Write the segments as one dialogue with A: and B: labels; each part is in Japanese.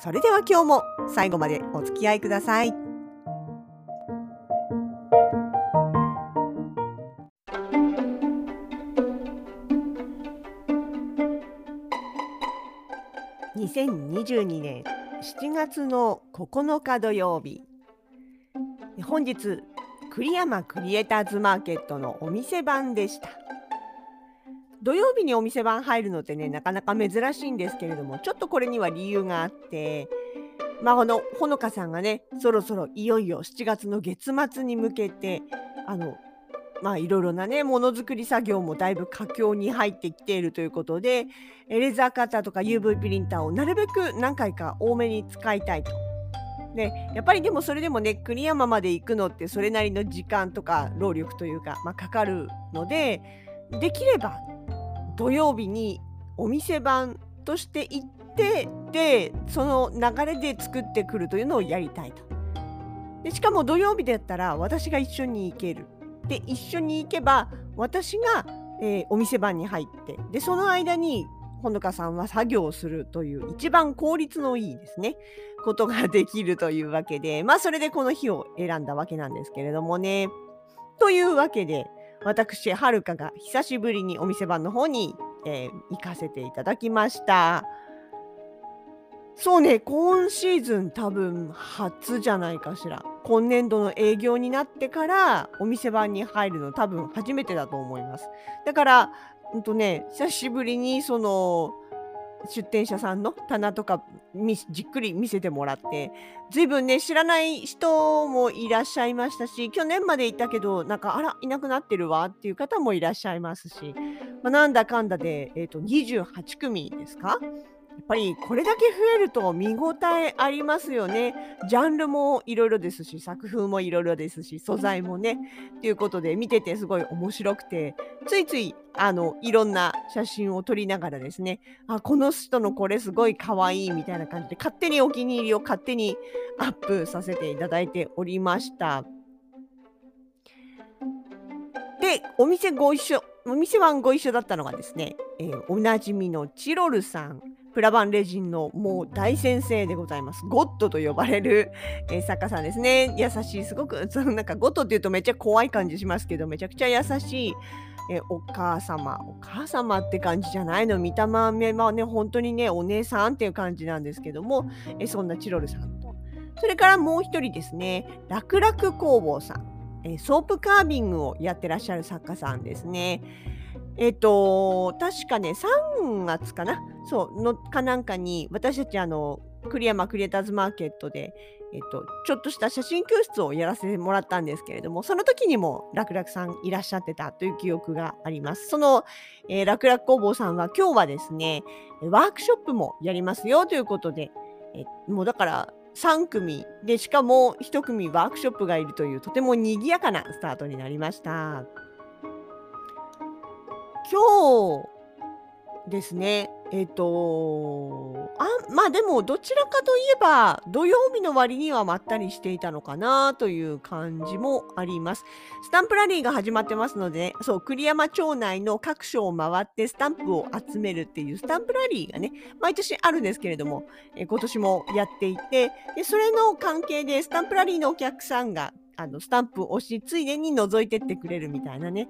A: それでは今日も最後までお付き合いください。2022年7月の9日土曜日本日栗山クリエイターズマーケットのお店番でした土曜日にお店番入るのってねなかなか珍しいんですけれどもちょっとこれには理由があってまあこのほのかさんがねそろそろいよいよ7月の月末に向けてあのまあいろいろなねものづくり作業もだいぶ佳境に入ってきているということでレザーカッターとか UV プリンターをなるべく何回か多めに使いたいと。でやっぱりでもそれでもね栗山まで行くのってそれなりの時間とか労力というか、まあ、かかるのでできれば土曜日にお店番として行ってでその流れで作ってくるというのをやりたいと。でしかも土曜日だったら私が一緒に行ける。で一緒に行けば私が、えー、お店番に入ってでその間にほのかさんは作業をするという一番効率のいいですねことができるというわけでまあそれでこの日を選んだわけなんですけれどもね。というわけで私はるかが久しぶりにお店番の方に、えー、行かせていただきました。そうね、今シーズン多分初じゃないかしら。今年度の営業になってからお店番に入るの多分初めてだと思います。だから、うんとね、久しぶりにその出店者さんの棚とかじっくり見せてもらって随分ね知らない人もいらっしゃいましたし去年までいたけどなんかあらいなくなってるわっていう方もいらっしゃいますし、まあ、なんだかんだで、えーと、と28組ですかっぱりこれだけ増えると見応えありますよね。ジャンルもいろいろですし、作風もいろいろですし、素材もね。ということで見ててすごい面白くて、ついついあのいろんな写真を撮りながらですね、あ、この人のこれすごい可愛いいみたいな感じで、勝手にお気に入りを勝手にアップさせていただいておりました。で、お店ご一緒、お店はご一緒だったのがですね、えー、おなじみのチロルさん。プラバンレジンのもう大先生でございます。ゴッドと呼ばれる、えー、作家さんですね。優しい、すごく、そのなんかゴッドっていうとめっちゃ怖い感じしますけど、めちゃくちゃ優しい、えー、お母様、お母様って感じじゃないの？見た目はね、本当にね、お姉さんっていう感じなんですけども、えー、そんなチロルさんと。それからもう一人ですね、楽々工房さん。えソープカービングをやってらっしゃる作家さんですね。えっ、と、確かね、3月かな？そうのかなんかに、私たちあの、栗山クリエイターズマーケットで、えっと、ちょっとした写真教室をやらせてもらったんですけれども、その時にも楽々さんいらっしゃってたという記憶があります。その、えー、楽々工房さんは今日はですね、ワークショップもやりますよということで、えもうだから3組で、しかも1組ワークショップがいるという、とても賑やかなスタートになりました。今日ですね、えっ、ー、と、あ、まあでもどちらかといえば土曜日の割にはまったりしていたのかなという感じもあります。スタンプラリーが始まってますので、そう、栗山町内の各所を回ってスタンプを集めるっていうスタンプラリーがね、毎年あるんですけれども、え今年もやっていてで、それの関係でスタンプラリーのお客さんがあのスタンプを押しついでに覗いてってくれるみたいなね、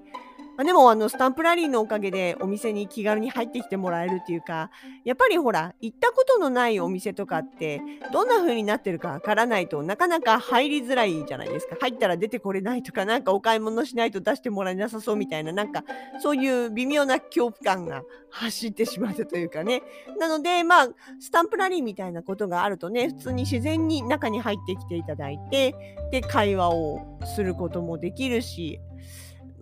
A: あ、でもあのスタンプラリーのおかげでお店に気軽に入ってきてもらえるっていうかやっぱりほら行ったことのないお店とかってどんな風になってるかわからないとなかなか入りづらいじゃないですか。入ったら出てこれないとかなんかお買い物しないと出してもらえなさそうみたいななんかそういう微妙な恐怖感が走ってしまうというかね。なのでまあスタンプラリーみたいなことがあるとね普通に自然に中に入ってきていただいてで会話をすることもできるし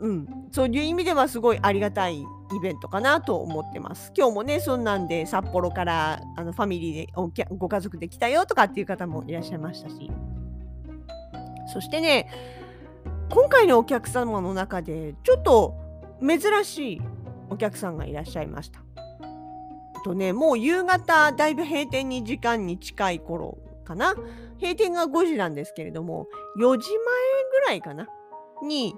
A: うん、そういう意味ではすごいありがたいイベントかなと思ってます。今日もね、そんなんで札幌からあのファミリーでご家族で来たよとかっていう方もいらっしゃいましたし。そしてね今回のお客様の中でちょっと珍しいお客さんがいらっしゃいました。とねもう夕方だいぶ閉店に時間に近い頃かな閉店が5時なんですけれども4時前ぐらいかな？に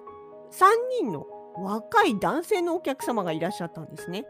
A: 3人の若い男性のお客様がいらっしゃったんですね。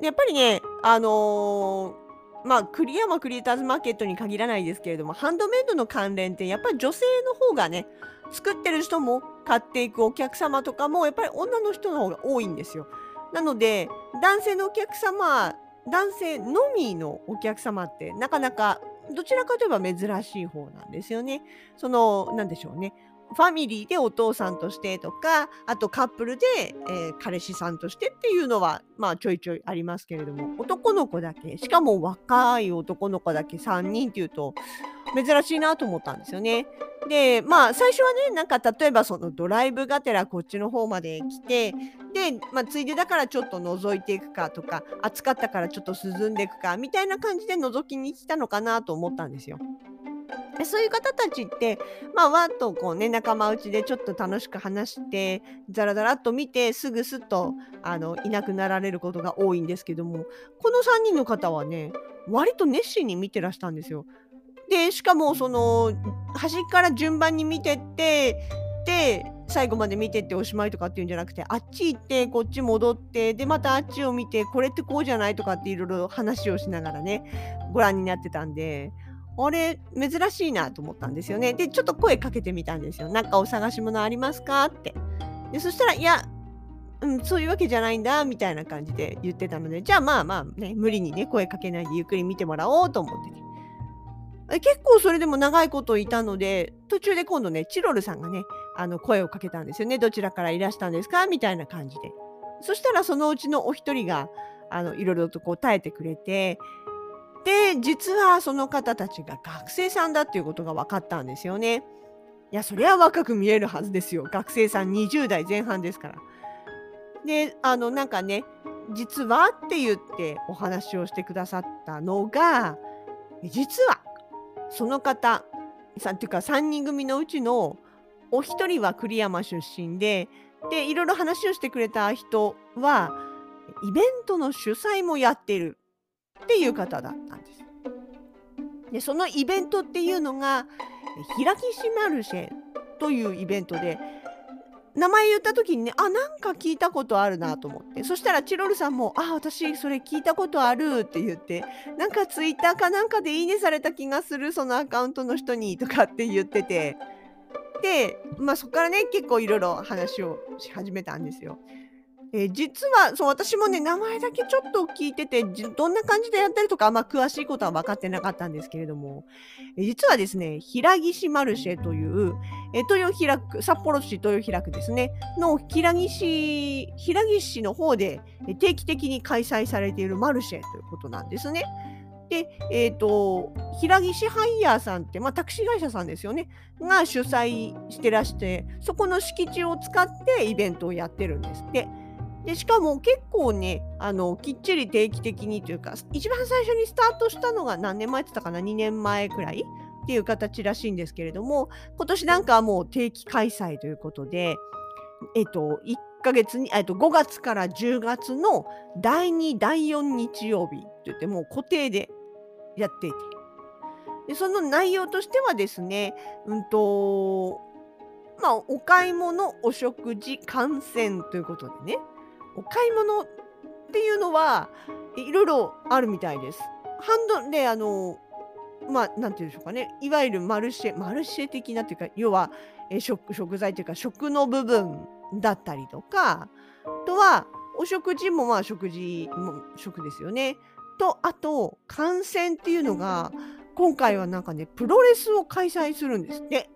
A: やっぱりねあのーまあ、栗山クリエイターズマーケットに限らないですけれども、ハンドメイドの関連ってやっぱり女性の方がね、作ってる人も買っていくお客様とかもやっぱり女の人の方が多いんですよ。なので、男性のお客様、男性のみのお客様ってなかなかどちらかといえば珍しい方なんですよね。その、なんでしょうね。ファミリーでお父さんとしてとかあとカップルで、えー、彼氏さんとしてっていうのはまあちょいちょいありますけれども男の子だけしかも若い男の子だけ3人っていうと珍しいなと思ったんですよね。でまあ最初はねなんか例えばそのドライブがてらこっちの方まで来てで、まあ、ついでだからちょっと覗いていくかとか暑かったからちょっと涼んでいくかみたいな感じで覗きに来たのかなと思ったんですよ。でそういう方たちって、まあ、わっとこうね、仲間内でちょっと楽しく話して、ザラザラっと見て、すぐすっとあのいなくなられることが多いんですけども、この3人の方はね、割と熱心に見てらしたんですよ。で、しかも、その、端から順番に見てって、で、最後まで見てっておしまいとかっていうんじゃなくて、あっち行って、こっち戻って、で、またあっちを見て、これってこうじゃないとかっていろいろ話をしながらね、ご覧になってたんで、あれ、珍しいなと思ったんですよね。で、ちょっと声かけてみたんですよ。なんかお探し物ありますか？って。で、そしたら、いや、うん、そういうわけじゃないんだ、みたいな感じで言ってたので、じゃあまあまあね、無理にね、声かけないでゆっくり見てもらおうと思ってて。結構それでも長いこといたので、途中で今度ね、チロルさんがね、あの声をかけたんですよね。どちらからいらしたんですか？みたいな感じで。そしたらそのうちのお一人が、あのいろいろとこう耐えてくれて、で、実はその方たちが学生さんだっていうことが分かったんですよね。いや、そりゃ若く見えるはずですよ。学生さん20代前半ですから。で、あの、なんかね、実はって言ってお話をしてくださったのが、実はその方、さっていうか3人組のうちのお一人は栗山出身で、で、いろいろ話をしてくれた人は、イベントの主催もやってるっていう方だったんです。でそのイベントっていうのが開きしマルシェというイベントで名前言った時にねあなんか聞いたことあるなと思ってそしたらチロルさんも「あ私それ聞いたことある」って言ってなんかツイッターかなんかでいいねされた気がするそのアカウントの人にとかって言っててでまあそこからね結構いろいろ話をし始めたんですよ。えー、実はそう私もね名前だけちょっと聞いててどんな感じでやってるとかあんま詳しいことは分かってなかったんですけれども、えー、実はですね平岸マルシェという、えー、豊平区札幌市豊平区ですねの平岸平岸市の方で定期的に開催されているマルシェということなんですね。で、え、ー、と、平岸ハイヤーさんって、まあ、タクシー会社さんですよね、が主催してらして、そこの敷地を使ってイベントをやってるんですって。でしかも結構ねあのきっちり定期的にというか一番最初にスタートしたのが何年前って言ったかな？2年前くらいっていう形らしいんですけれども今年なんかはもう定期開催ということでえっと1ヶ月に、えっと、5月から10月の第2第4日曜日って言ってもう固定でやっていて。でその内容としてはですねうんとまあお買い物お食事観戦ということでね。お買い物っていうのはいろいろあるみたいです。ハンドであのまあなんていうんでしょうかねいわゆるマルシェマルシェ的なっていうか要はえ食食材というか食の部分だったりとかあとはお食事もまあ食事も食ですよね。とあと観戦っていうのが今回はなんかねプロレスを開催するんですって。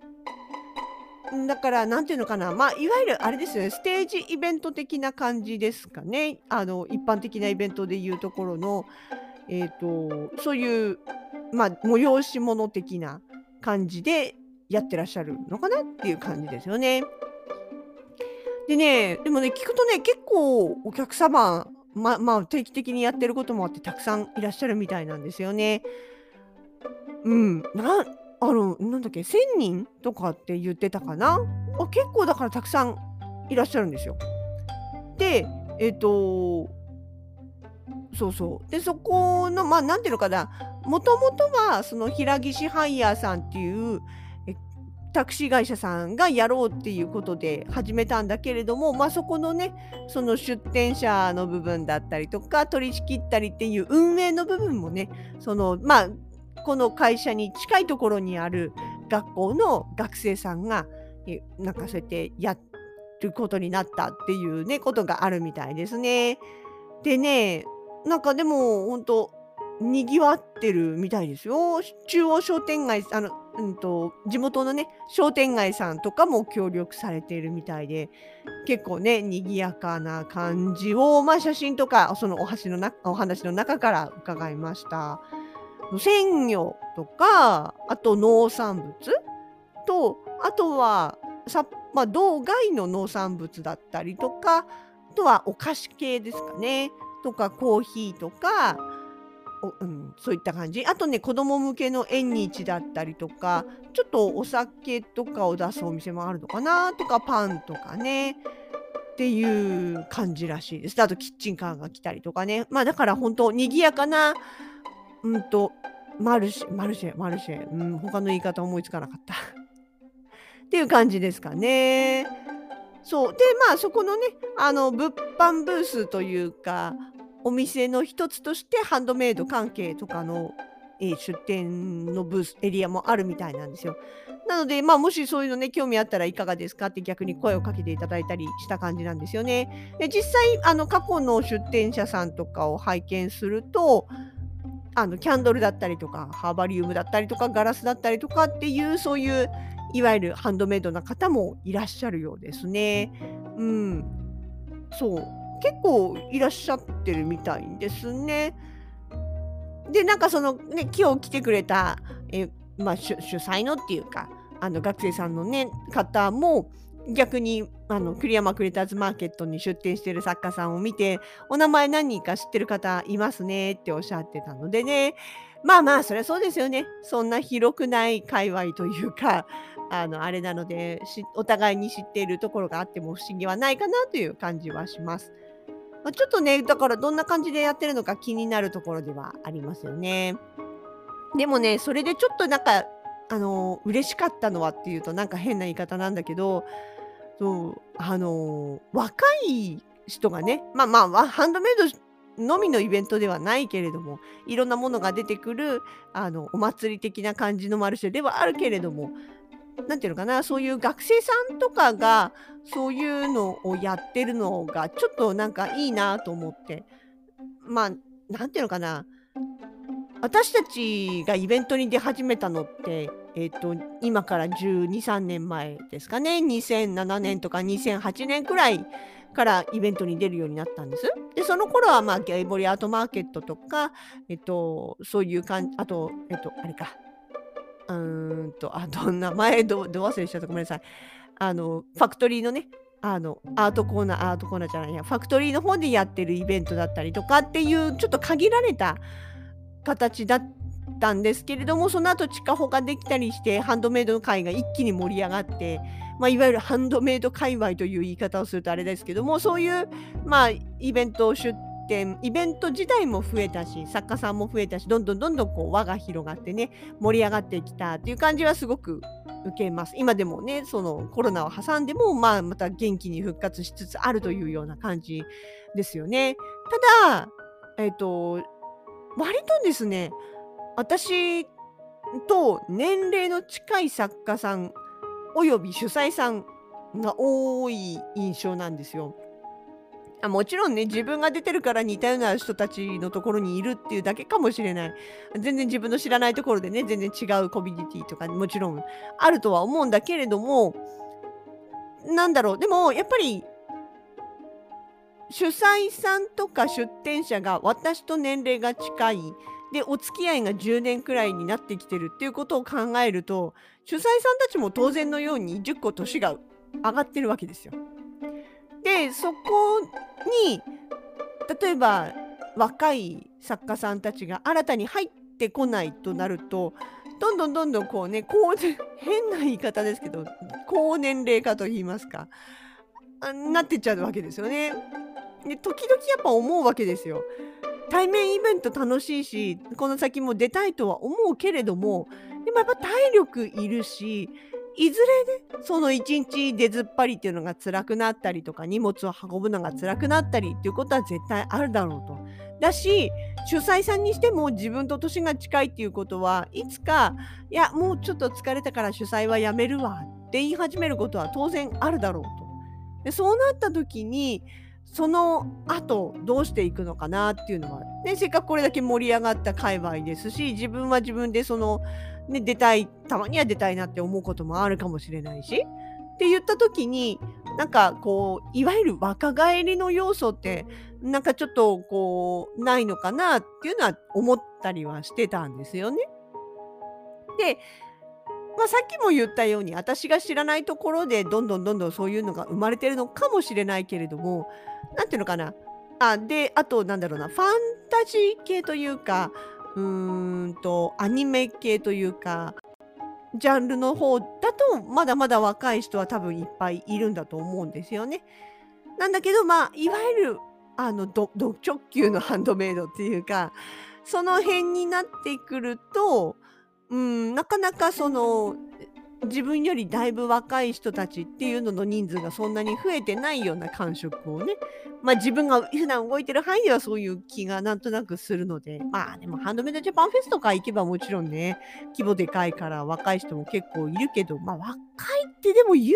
A: だから、なんていうのかな、まあ、いわゆるあれですよね、ステージイベント的な感じですかね。あの、一般的なイベントでいうところの、えっ、と、そういう、まあ、催し物的な感じでやってらっしゃるのかなっていう感じですよね。でね、でもね、聞くとね、結構お客様、ままあ、定期的にやってることもあって、たくさんいらっしゃるみたいなんですよね。うん、なあのなんだっけ1,000人とかって言ってたかな？あ結構だからたくさんいらっしゃるんですよ。でえっ、とそうそう。でそこのまあなんていうのかな？もともとはその平岸ハイヤーさんっていうタクシー会社さんがやろうっていうことで始めたんだけれども、まあ、そこのねその出店者の部分だったりとか取り仕切ったりっていう運営の部分もねそのまあこの会社に近いところにある学校の学生さんがなんかそうやってやることになったっていうねことがあるみたいですね。でねなんかでも本当にぎわってるみたいですよ。中央商店街あの、うんと、地元のね商店街さんとかも協力されているみたいで結構ね賑やかな感じを、まあ、写真とかそのお箸のなお話の中から伺いました。鮮魚とかあと農産物とあとはさ、まあ、道外の農産物だったりとかあとはお菓子系ですかね。とかコーヒーとかうん、そういった感じ。あとね子供向けの縁日だったりとかちょっとお酒とかを出すお店もあるのかなとかパンとかね。っていう感じらしいです。あとキッチンカーが来たりとかね。まあだから本当賑やかなうんとマルシェマルシェマルシェ、うん、他の言い方思いつかなかった っていう感じですかね。そうでまあそこのねあの物販ブースというかお店の一つとしてハンドメイド関係とかの、えー出店のブースエリアもあるみたいなんですよ。なので、まあ、もしそういうのね興味あったらいかがですかって逆に声をかけていただいたりした感じなんですよね。で実際あの過去の出店者さんとかを拝見するとあのキャンドルだったりとかハーバリウムだったりとかガラスだったりとかっていうそういういわゆるハンドメイドな方もいらっしゃるようですね。うん、そう結構いらっしゃってるみたいですね。でなんかそのね今日来てくれたえ、まあ、主主催のっていうかあの学生さんのね方も逆にあの栗山クリエイターズマーケットに出店してる作家さんを見てお名前何人か知ってる方いますねっておっしゃってたのでねまあまあそりゃそうですよねそんな広くない界隈というか あのあれなのでお互いに知っているところがあっても不思議はないかなという感じはします。まあ、ちょっとねだからどんな感じでやってるのか気になるところではありますよね。でもねそれでちょっとなんかあの嬉しかったのはっていうとなんか変な言い方なんだけどそうあの若い人がねまあまあハンドメイドのみのイベントではないけれどもいろんなものが出てくるあのお祭り的な感じのマルシェではあるけれどもなんていうのかなそういう学生さんとかがそういうのをやってるのがちょっとなんかいいなと思ってまあなんていうのかな私たちがイベントに出始めたのって、えっと今から1 2 3年前ですかね。2007年とか2008年くらいからイベントに出るようになったんです。でその頃はまあゲイボリアートマーケットとか、えっと、そういう感じあとえっとあれか。うーんとあどんな前どど忘れしちゃった。ごめんなさい。あのファクトリーのねあのアートコーナーアートコーナーじゃないやファクトリーの方でやってるイベントだったりとかっていうちょっと限られた形だったんですけれどもその後地下歩ができたりしてハンドメイドの会が一気に盛り上がって、まあ、いわゆるハンドメイド界隈という言い方をするとあれですけどもそういう、まあ、イベントを出店イベント自体も増えたし作家さんも増えたしどんどんどんどんこう輪が広がってね盛り上がってきたっていう感じはすごく受けます今でもねそのコロナを挟んでも、まあ、また元気に復活しつつあるというような感じですよね。ただえっ、と割とですね私と年齢の近い作家さんおよび主催さんが多い印象なんですよ。あもちろんね自分が出てるから似たような人たちのところにいるっていうだけかもしれない全然自分の知らないところでね全然違うコミュニティとかもちろんあるとは思うんだけれどもなんだろうでもやっぱり主催さんとか出店者が私と年齢が近いでお付き合いが10年くらいになってきてるっていうことを考えると主催さんたちも当然のように10個年が上がってるわけですよ。でそこに例えば若い作家さんたちが新たに入ってこないとなるとどんどんどんどんこうね高年変な言い方ですけど高年齢化と言いますかなってっちゃうわけですよね。で時々やっぱ思うわけですよ。対面イベント楽しいしこの先も出たいとは思うけれどもでもやっぱ体力いるしいずれねその一日出ずっぱりっていうのが辛くなったりとか荷物を運ぶのが辛くなったりっていうことは絶対あるだろうと。だし主催さんにしても自分と年が近いっていうことはいつかいやもうちょっと疲れたから主催はやめるわって言い始めることは当然あるだろうと。でそうなった時にその後どうしていくのかなっていうのは、ね、せっかくこれだけ盛り上がった界隈ですし自分は自分でその、ね、出たいたまには出たいなって思うこともあるかもしれないしって言った時になんかこういわゆる若返りの要素ってなんかちょっとこうないのかなっていうのは思ったりはしてたんですよね。で、まあ、さっきも言ったように私が知らないところでどんどんどんどんそういうのが生まれてるのかもしれないけれども何ていうのかなあであとなんだろうなファンタジー系というかうーんとアニメ系というかジャンルの方だとまだまだ若い人は多分いっぱいいるんだと思うんですよね。なんだけどまあいわゆるあのドド直球のハンドメイドっていうかその辺になってくると、うん、なかなかその自分よりだいぶ若い人たちっていうのの人数がそんなに増えてないような感触をね、まあ、自分が普段動いてる範囲ではそういう気がなんとなくするのでまあでもハンドメイドジャパンフェスとか行けばもちろんね規模でかいから若い人も結構いるけどまあ若いってでも言うて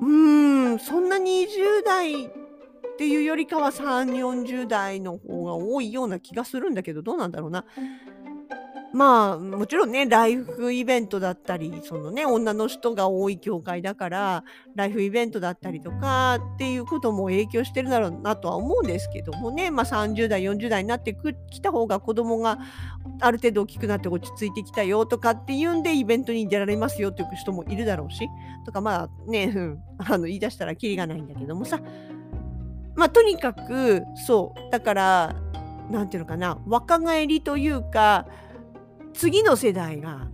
A: うんそんなに20代っていうよりかは3、40代の方が多いような気がするんだけど、どうなんだろうな。まあ、もちろんね、ライフイベントだったり、そのね、女の人が多い教会だから、ライフイベントだったりとかっていうことも影響してるだろうなとは思うんですけどもね、まあ30代、40代になってきた方が子供がある程度大きくなって落ち着いてきたよとかっていうんでイベントに出られますよっていう人もいるだろうし、とかまあね、うん、あの言い出したらキリがないんだけどもさ、まあとにかくそう。だから何て言うのかな。若返りというか次の世代が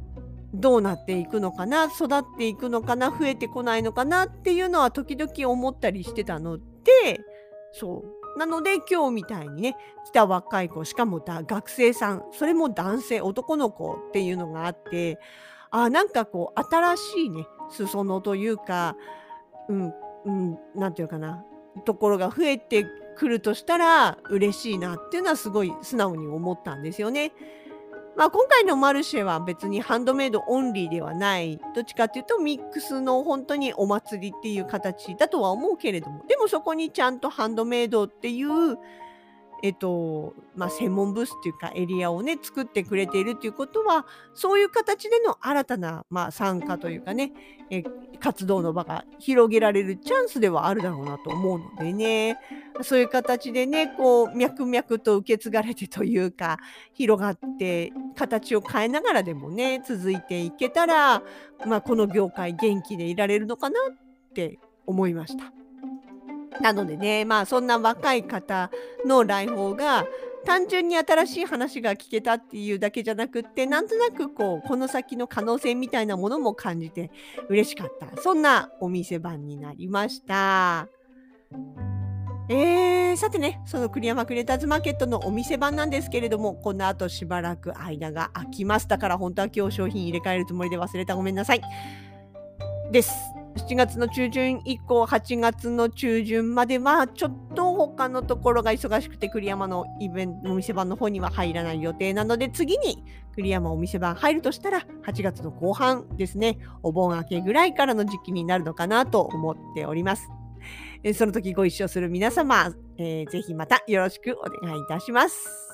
A: どうなっていくのかな育っていくのかな増えてこないのかなっていうのは時々思ったりしてたのでそうなので今日みたいにね来た若い子しかも学生さんそれも男性男の子っていうのがあってあなんかこう新しいね裾野というかうんうん何て言うかなところが増えてくるとしたら嬉しいなっていうのはすごい素直に思ったんですよね。まあ、今回のマルシェは別にハンドメイドオンリーではない。どっちかっていうとミックスの本当にお祭りっていう形だとは思うけれども。でもそこにちゃんとハンドメイドっていうえっとまあ、専門ブースっていうかエリアをね作ってくれているっていうことはそういう形での新たな、まあ、参加というかねえ活動の場が広げられるチャンスではあるだろうなと思うのでね。そういう形でねこう脈々と受け継がれてというか広がって形を変えながらでもね続いていけたら、まあ、この業界元気でいられるのかなって思いました。なのでね、まあそんな若い方の来訪が単純に新しい話が聞けたっていうだけじゃなくってなんとなくこうこの先の可能性みたいなものも感じて嬉しかったそんなお店番になりました。えー、さてねその栗山クリエイターズマーケットのお店番なんですけれどもこの後しばらく間が空きますだから本当は今日商品入れ替えるつもりで忘れたごめんなさいです。7月の中旬以降、8月の中旬までは、ちょっと他のところが忙しくて、栗山のイベント、お店番の方には入らない予定なので、次に栗山お店番入るとしたら、8月の後半ですね、お盆明けぐらいからの時期になるのかなと思っております。その時ご一緒する皆様、えー、ぜひまたよろしくお願いいたします。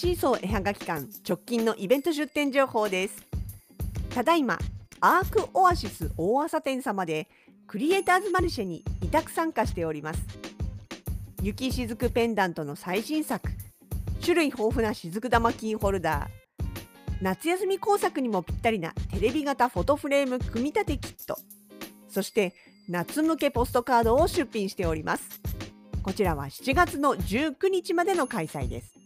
A: シーソー絵はがき館直近のイベント出店情報です。ただいまアークオアシス大朝店様でクリエイターズマルシェに委託参加しております。雪しずくペンダントの最新作種類豊富な雫玉キーホルダー夏休み工作にもぴったりなテレビ型フォトフレーム組み立てキットそして夏向けポストカードを出品しております。こちらは7月の19日までの開催です。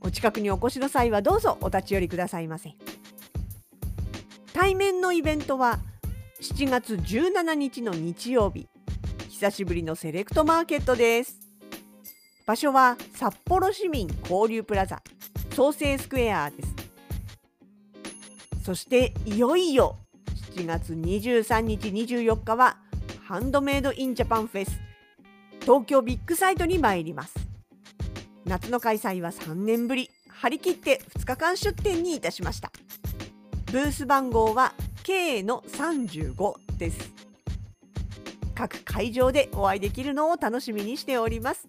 A: お近くにお越しの際はどうぞお立ち寄りくださいませ。対面のイベントは7月17日の日曜日。久しぶりのセレクトマーケットです。場所は札幌市民交流プラザ。創生スクエアです。そしていよいよ7月23日24日はハンドメイドインジャパンフェス。東京ビッグサイトに参ります。夏の開催は3年ぶり。張り切って2日間出店にいたしました。ブース番号は K の35です。各会場でお会いできるのを楽しみにしております。